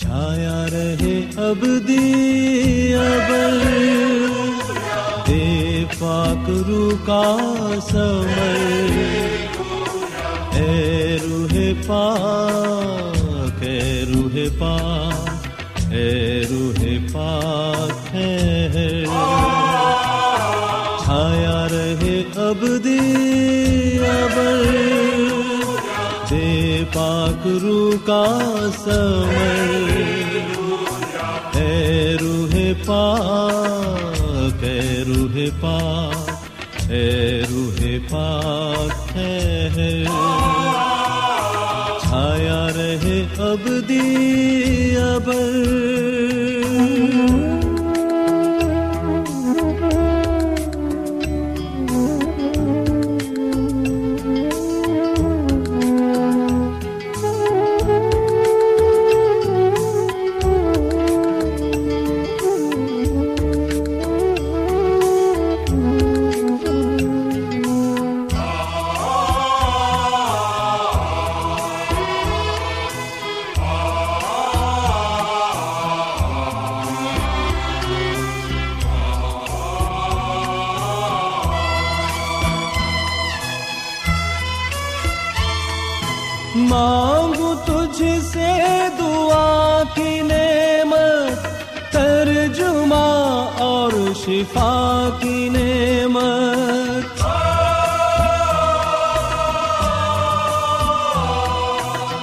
چھایا رہے اب دیا دے پاک رو کا سمر۔ اے روح پاک، اے روح پاک، اے روح پاک ہے۔ چھایا رہے اب دیا دے پاک رو کا سمر۔ اے روح پاک، اے روح پاک، اے روح پاک ہے۔ چھایا رہے اب دی ابر۔ مانگو تجھ سے دعا کی نعمت، ترجمہ اور شفا کی نعمت۔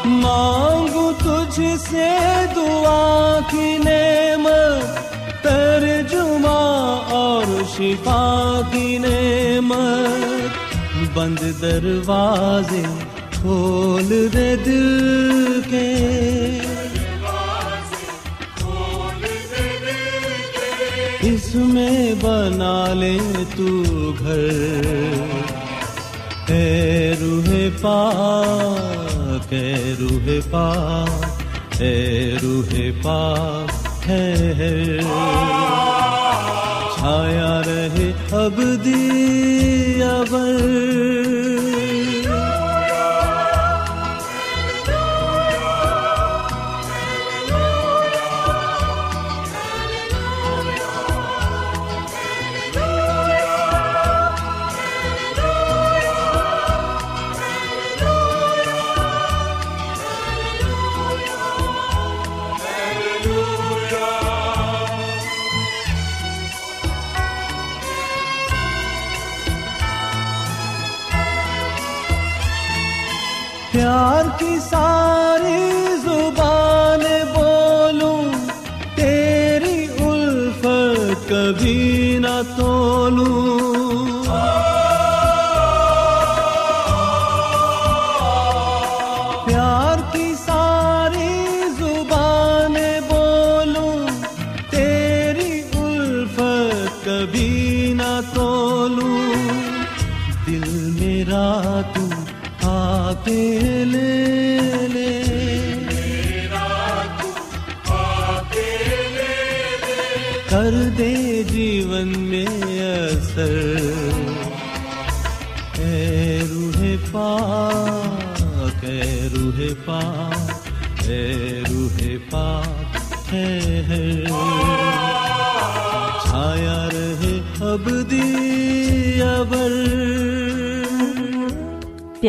مانگو تجھ سے دعا کی نعمت، ترجمہ اور شفا کی نعمت۔ بند دروازے کھول دے دل کے۔ اس میں بنا لے تو گھر۔ اے روح پاک، اے روح پاک، اے روح پاک، ہے چھایا رہے اب دی ابر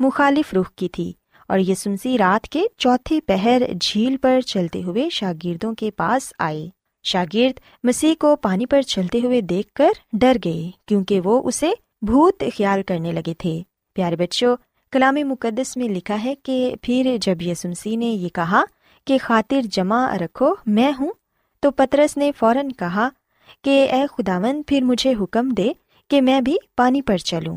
مخالف رخ کی تھی اور یہ رات کے چوتھے پہر جھیل پر چلتے ہوئے شاگردوں کے پاس آئے۔ شاگرد مسیح کو پانی پر چلتے ہوئے دیکھ کر ڈر گئے کیونکہ وہ اسے بھوت خیال کرنے لگے تھے۔ پیارے بچوں، کلام مقدس میں لکھا ہے کہ پھر جب یسمسی نے یہ کہا کہ خاطر جمع رکھو، میں ہوں، تو پترس نے فوراً کہا کہ اے خداون پھر مجھے حکم دے کہ میں بھی پانی پر چلوں۔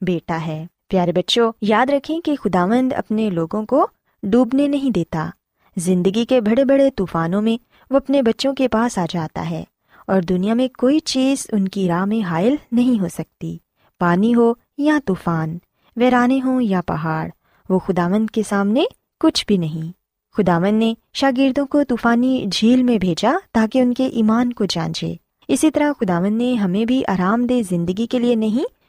بیٹا ہے۔ پیارے بچوں، یاد رکھیں کہ خداوند اپنے لوگوں کو ڈوبنے نہیں دیتا۔ زندگی کے بڑے بڑے طوفانوں میں وہ اپنے بچوں کے پاس آ جاتا ہے اور دنیا میں کوئی چیز ان کی راہ میں حائل نہیں ہو سکتی۔ پانی ہو یا طوفان، ویرانے ہوں یا پہاڑ، وہ خداوند کے سامنے کچھ بھی نہیں۔ خداون نے شاگردوں کو طوفانی جھیل میں بھیجا تاکہ ان کے ایمان کو جانچے۔ اسی طرح خداون نے ہمیں بھی آرام دہ زندگی کے لیے نہیں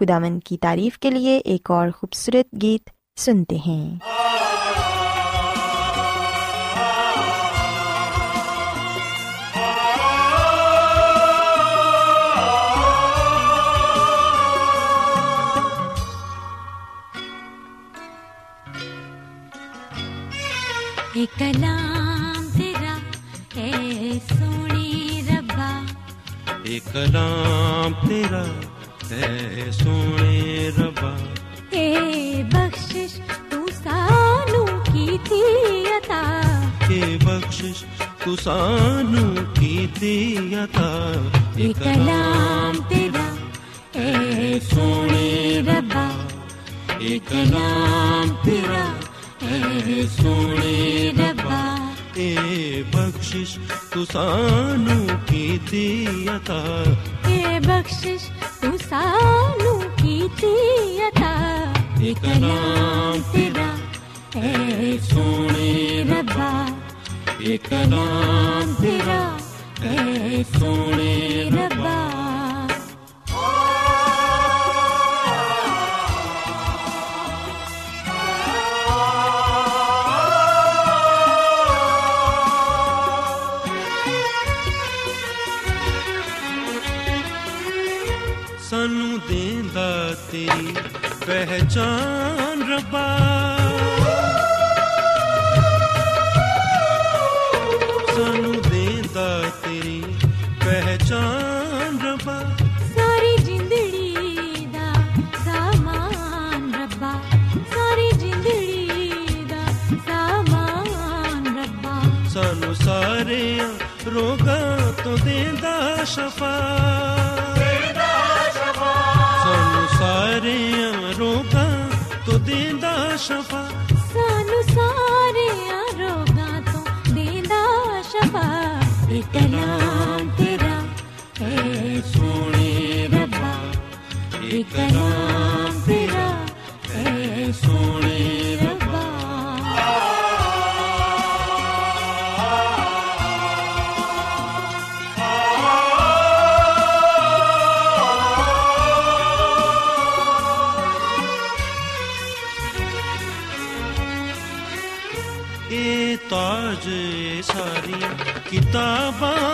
خدا مند کی تعریف کے لیے ایک اور خوبصورت گیت سنتے ہیں۔ کلام تیرا ہے سونی ربا۔ ایک کلام تیرا ہے سونے ربا۔ اے بخشش تو سانو کی تھی عطا۔ کہ بخشش تو سانو کی دی عطا۔ اے کلام تیرا اے سونی ربا۔ اے کلام تیرا اے سونی ربا۔ اے بخشش تو سانو کی دی عطا۔ اے بخشش سالوں کی تھی عطا اے کلام تیرا اے سونے ربا ایک نام تیرا اے سونے ربا پہچان ربا ساری کتاباں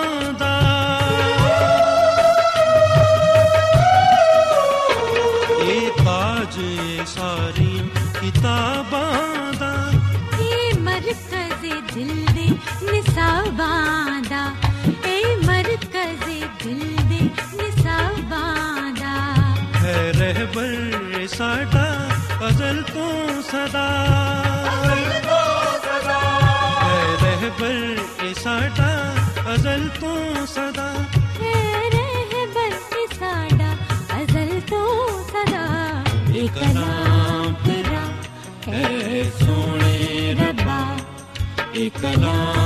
رہبر ساڈا ازل تو صدا۔ اے رہبر ساڈا ازل تو صدا۔ اے کلام تیرا اے سونے ربا۔ اے کلام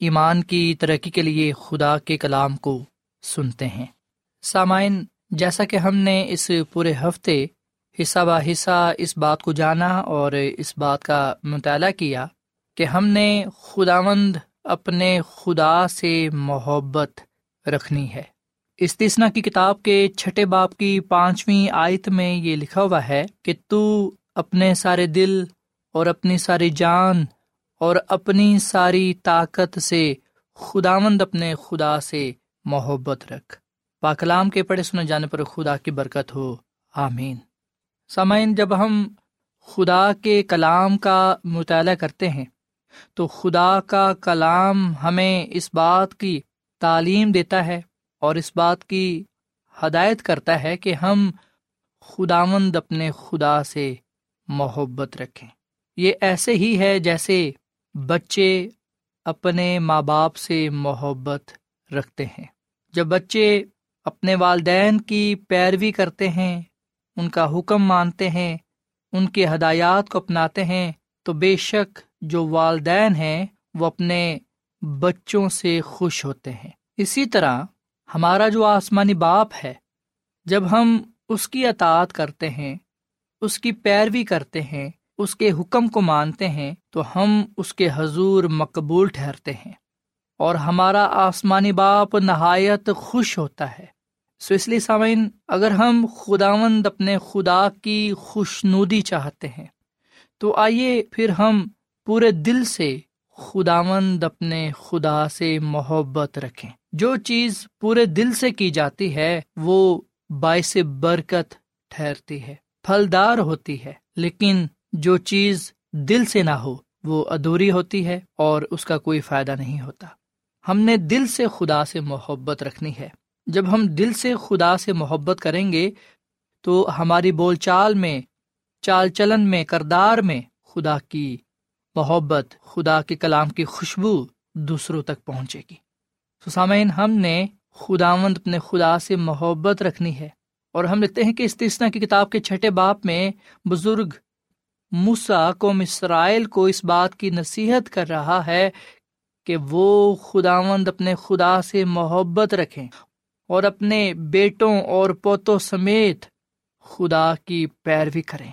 ایمان کی ترقی کے لیے خدا کے کلام کو سنتے ہیں۔ سامعین، جیسا کہ ہم نے اس پورے ہفتے حصہ بہ حصہ اس بات کو جانا اور اس بات کا مطالعہ کیا کہ ہم نے خداوند اپنے خدا سے محبت رکھنی ہے۔ استثنا کی کتاب کے چھٹے باپ کی پانچویں آیت میں یہ لکھا ہوا ہے کہ تو اپنے سارے دل اور اپنی ساری جان اور اپنی ساری طاقت سے خداوند اپنے خدا سے محبت رکھ۔ پاکلام کے پڑھے سنے جانے پر خدا کی برکت ہو۔ آمین۔ سامعین، جب ہم خدا کے کلام کا مطالعہ کرتے ہیں، تو خدا کا کلام ہمیں اس بات کی تعلیم دیتا ہے اور اس بات کی ہدایت کرتا ہے کہ ہم خداوند اپنے خدا سے محبت رکھیں۔ یہ ایسے ہی ہے جیسے بچے اپنے ماں باپ سے محبت رکھتے ہیں۔ جب بچے اپنے والدین کی پیروی کرتے ہیں، ان کا حکم مانتے ہیں، ان کے ہدایات کو اپناتے ہیں، تو بے شک جو والدین ہیں، وہ اپنے بچوں سے خوش ہوتے ہیں۔ اسی طرح ہمارا جو آسمانی باپ ہے، جب ہم اس کی اطاعت کرتے ہیں، اس کی پیروی کرتے ہیں اس کے حکم کو مانتے ہیں تو ہم اس کے حضور مقبول ٹھہرتے ہیں اور ہمارا آسمانی باپ نہایت خوش ہوتا ہے۔ سو اس لیے سامعین، اگر ہم خداوند اپنے خدا کی خوش نودی چاہتے ہیں، تو آئیے پھر ہم پورے دل سے خداوند اپنے خدا سے محبت رکھیں۔ جو چیز پورے دل سے کی جاتی ہے، وہ باعث برکت ٹھہرتی ہے، پھلدار ہوتی ہے۔ لیکن جو چیز دل سے نہ ہو، وہ ادھوری ہوتی ہے اور اس کا کوئی فائدہ نہیں ہوتا۔ ہم نے دل سے خدا سے محبت رکھنی ہے۔ جب ہم دل سے خدا سے محبت کریں گے، تو ہماری بول چال میں، چال چلن میں، کردار میں خدا کی محبت، خدا کے کلام کی خوشبو دوسروں تک پہنچے گی۔ سسامین ہم نے خداوند اپنے خدا سے محبت رکھنی ہے اور ہم لکھتے ہیں کہ استثنا کی کتاب کے چھٹے باپ میں بزرگ موسا کو مسرائل کو اس بات کی نصیحت کر رہا ہے کہ وہ خداوند اپنے خدا سے محبت رکھیں اور اپنے بیٹوں اور پوتوں سمیت خدا کی پیروی کریں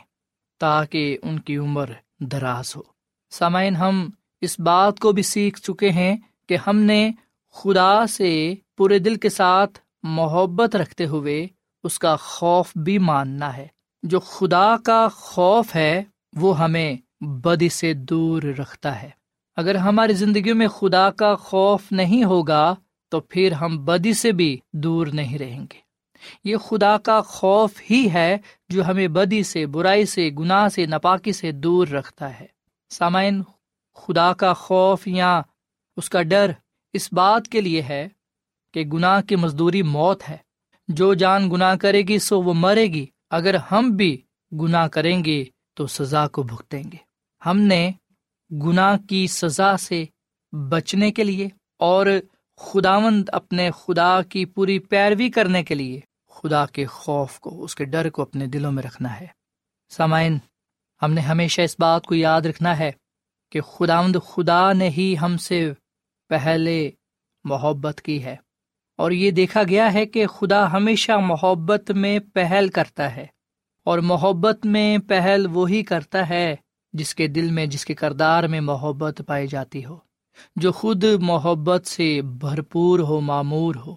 تاکہ ان کی عمر دراز ہو۔ سامعین، ہم اس بات کو بھی سیکھ چکے ہیں کہ ہم نے خدا سے پورے دل کے ساتھ محبت رکھتے ہوئے اس کا خوف بھی ماننا ہے۔ جو خدا کا خوف ہے وہ ہمیں بدی سے دور رکھتا ہے۔ اگر ہماری زندگی میں خدا کا خوف نہیں ہوگا، تو پھر ہم بدی سے بھی دور نہیں رہیں گے۔ یہ خدا کا خوف ہی ہے جو ہمیں بدی سے، برائی سے، گناہ سے نپاکی سے دور رکھتا ہے۔ سامعین، خدا کا خوف یا اس کا ڈر اس بات کے لیے ہے کہ گناہ کی مزدوری موت ہے۔ جو جان گناہ کرے گی، سو وہ مرے گی۔ اگر ہم بھی گناہ کریں گے تو سزا کو بھگتیں گے۔ ہم نے گناہ کی سزا سے بچنے کے لیے اور خداوند اپنے خدا کی پوری پیروی کرنے کے لیے خدا کے خوف کو، اس کے ڈر کو اپنے دلوں میں رکھنا ہے۔ سامعین، ہم نے ہمیشہ اس بات کو یاد رکھنا ہے کہ خداوند خدا نے ہی ہم سے پہلے محبت کی ہے۔ اور یہ دیکھا گیا ہے کہ خدا ہمیشہ محبت میں پہل کرتا ہے۔ اور محبت میں پہل وہی کرتا ہے جس کے دل میں، جس کے کردار میں محبت پائی جاتی ہو، جو خود محبت سے بھرپور ہو، معمور ہو۔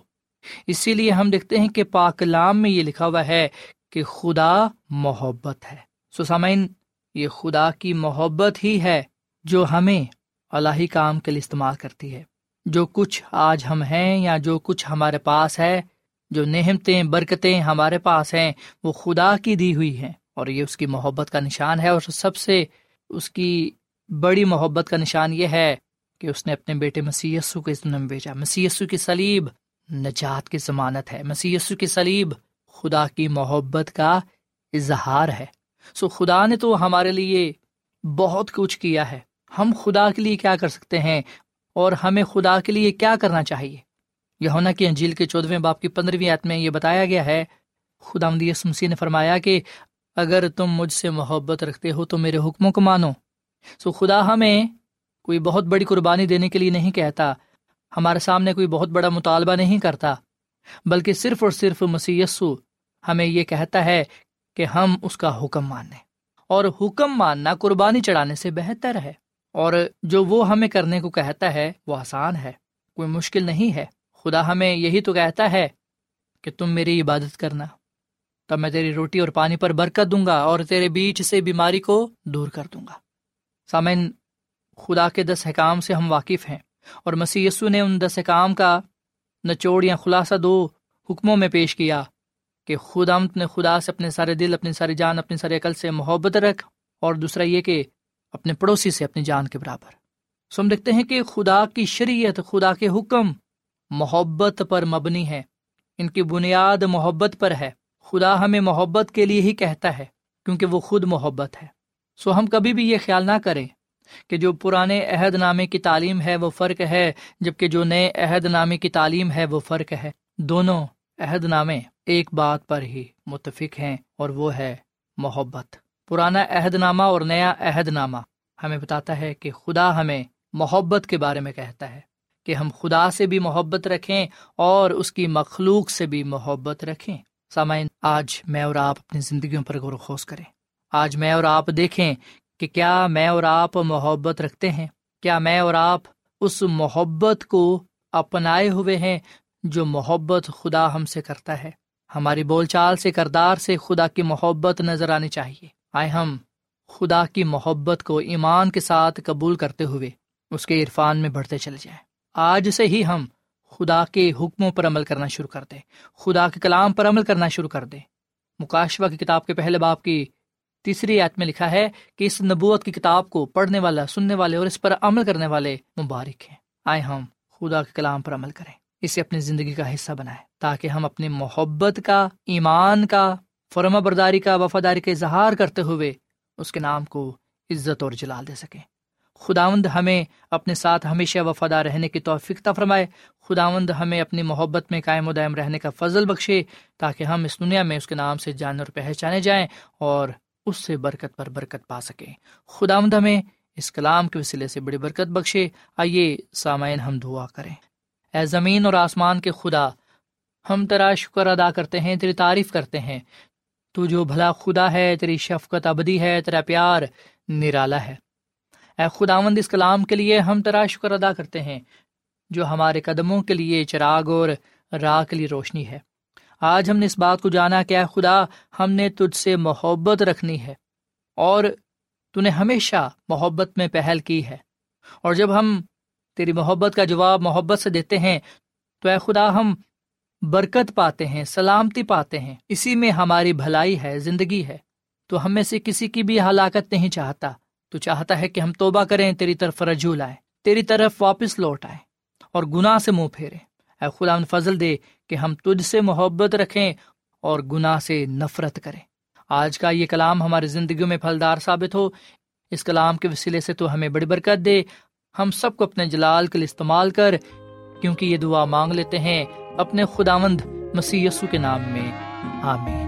اسی لیے ہم دیکھتے ہیں کہ پاکلام میں یہ لکھا ہوا ہے کہ خدا محبت ہے۔ سسامین یہ خدا کی محبت ہی ہے جو ہمیں الہی کام کے لیے استعمال کرتی ہے۔ جو کچھ آج ہم ہیں یا جو کچھ ہمارے پاس ہے جو نہمتیں برکتیں ہمارے پاس ہیں، وہ خدا کی دی ہوئی ہیں۔ اور یہ اس کی محبت کا نشان ہے اور سب سے اس کی بڑی محبت کا نشان یہ ہے کہ اس نے اپنے بیٹے مسی کے میں بھیجا۔ مسی کی سلیب نجات کی ضمانت ہے۔ مسی کی سلیب خدا کی محبت کا اظہار ہے۔ سو خدا نے تو ہمارے لیے بہت کچھ کیا ہے۔ ہم خدا کے لیے کیا کر سکتے ہیں اور ہمیں خدا کے لیے کیا کرنا چاہیے؟ یہ ہونا کہ انجیل کے چودہویں باپ کی پندرہویں آت میں یہ بتایا گیا ہے خدا مدیس مسیح نے فرمایا کہ اگر تم مجھ سے محبت رکھتے ہو تو میرے حکموں کو مانو۔ سو خدا ہمیں کوئی بہت بڑی قربانی دینے کے لیے نہیں کہتا، ہمارے سامنے کوئی بہت بڑا مطالبہ نہیں کرتا، بلکہ صرف اور صرف مسی ہمیں یہ کہتا ہے کہ ہم اس کا حکم مانیں۔ اور حکم ماننا قربانی چڑھانے سے بہتر ہے، اور جو وہ ہمیں کرنے کو کہتا ہے وہ آسان ہے، کوئی مشکل نہیں ہے۔ خدا ہمیں یہی تو کہتا ہے کہ تم میری عبادت کرنا۔ تب میں تیری روٹی اور پانی پر برکت دوں گا اور تیرے بیچ سے بیماری کو دور کر دوں گا۔ سامن خدا کے دس حکام سے ہم واقف ہیں اور مسی یسو نے ان دس حکام کا نچوڑ یا خلاصہ دو حکموں میں پیش کیا کہ خدا نے خدا سے اپنے سارے دل، اپنی ساری جان، اپنی سارے عقل سے محبت رکھ اور دوسرا یہ کہ اپنے پڑوسی سے اپنی جان کے برابر۔ سو ہم دیکھتے ہیں کہ خدا کی شریعت، خدا کے حکم محبت پر مبنی ہے۔ ان کی بنیاد محبت پر ہے۔ خدا ہمیں محبت کے لیے ہی کہتا ہے، کیونکہ وہ خود محبت ہے۔ سو ہم کبھی بھی یہ خیال نہ کریں کہ جو پرانے عہد نامے کی تعلیم ہے وہ فرق ہے، جبکہ جو نئے عہد نامے کی تعلیم ہے وہ فرق ہے۔ دونوں عہد نامے ایک بات پر ہی متفق ہیں اور وہ ہے محبت۔ پرانا عہد نامہ اور نیا عہد نامہ ہمیں بتاتا ہے کہ خدا ہمیں محبت کے بارے میں کہتا ہے۔ کہ ہم خدا سے بھی محبت رکھیں اور اس کی مخلوق سے بھی محبت رکھیں۔ سامعین، آج میں اور آپ اپنی زندگیوں پر غور و خوص کریں۔ آج میں اور آپ دیکھیں کہ کیا میں اور آپ محبت رکھتے ہیں۔ کیا میں اور آپ اس محبت کو اپنائے ہوئے ہیں جو محبت خدا ہم سے کرتا ہے۔ ہماری بول چال سے، کردار سے خدا کی محبت نظر آنی چاہیے۔ آئے ہم خدا کی محبت کو ایمان کے ساتھ قبول کرتے ہوئے اس کے عرفان میں بڑھتے چلے جائیں۔ آج سے ہی ہم خدا کے حکموں پر عمل کرنا شروع کر دیں۔ خدا کے کلام پر عمل کرنا شروع کر دیں۔ مکاشوہ کی کتاب کے پہلے باپ کی تیسری آیت میں لکھا ہے کہ اس نبوت کی کتاب کو پڑھنے والا، سننے والے اور اس پر عمل کرنے والے مبارک ہیں۔ آئے ہم خدا کے کلام پر عمل کریں۔ اسے اپنی زندگی کا حصہ بنائیں تاکہ ہم اپنی محبت کا، ایمان کا، فرما برداری کا، وفاداری کا اظہار کرتے ہوئے اس کے نام کو عزت اور جلال دے سکیں۔ خداوند ہمیں اپنے ساتھ ہمیشہ وفادار رہنے کی توفیقہ فرمائے۔ خداوند ہمیں اپنی محبت میں قائم و دائم رہنے کا فضل بخشے تاکہ ہم اس دنیا میں اس کے نام سے جان اور پہچانے جائیں اور اس سے برکت پر برکت پا سکیں۔ خداوند ہمیں اس کلام کے وسیلے سے بڑی برکت بخشے۔ آئیے سامعین ہم دعا کریں۔ اے زمین اور آسمان کے خدا، ہم تیرا شکر ادا کرتے ہیں، تیری تعریف کرتے ہیں۔ تو جو بھلا خدا ہے، تیری شفقت ابدی ہے، تیرا پیار نرالا ہے۔ اے خداوند، اس کلام کے لیے ہم تیرا شکر ادا کرتے ہیں، جو ہمارے قدموں کے لیے چراغ اور راہ کے لیے روشنی ہے۔ آج ہم نے اس بات کو جانا کہ اے خدا، ہم نے تجھ سے محبت رکھنی ہے اور تو نے ہمیشہ محبت میں پہل کی ہے۔ اور جب ہم تیری محبت کا جواب محبت سے دیتے ہیں، تو اے خدا، ہم برکت پاتے ہیں، سلامتی پاتے ہیں۔ اسی میں ہماری بھلائی ہے، زندگی ہے۔ تو ہم میں سے کسی کی بھی ہلاکت نہیں چاہتا۔ تو چاہتا ہے کہ ہم توبہ کریں، تیری طرف رجوع لائیں، تیری طرف واپس لوٹ آئیں اور گناہ سے منہ پھیرے اے خدا ان فضل دے کہ ہم تجھ سے محبت رکھیں اور گناہ سے نفرت کریں۔ آج کا یہ کلام ہماری زندگیوں میں پھلدار ثابت ہو۔ اس کلام کے وسیلے سے تو ہمیں بڑی برکت دے۔ ہم سب کو اپنے جلال کے لیے استعمال کر، کیونکہ یہ دعا مانگ لیتے ہیں اپنے خداوند مسی کے نام میں۔ آمین۔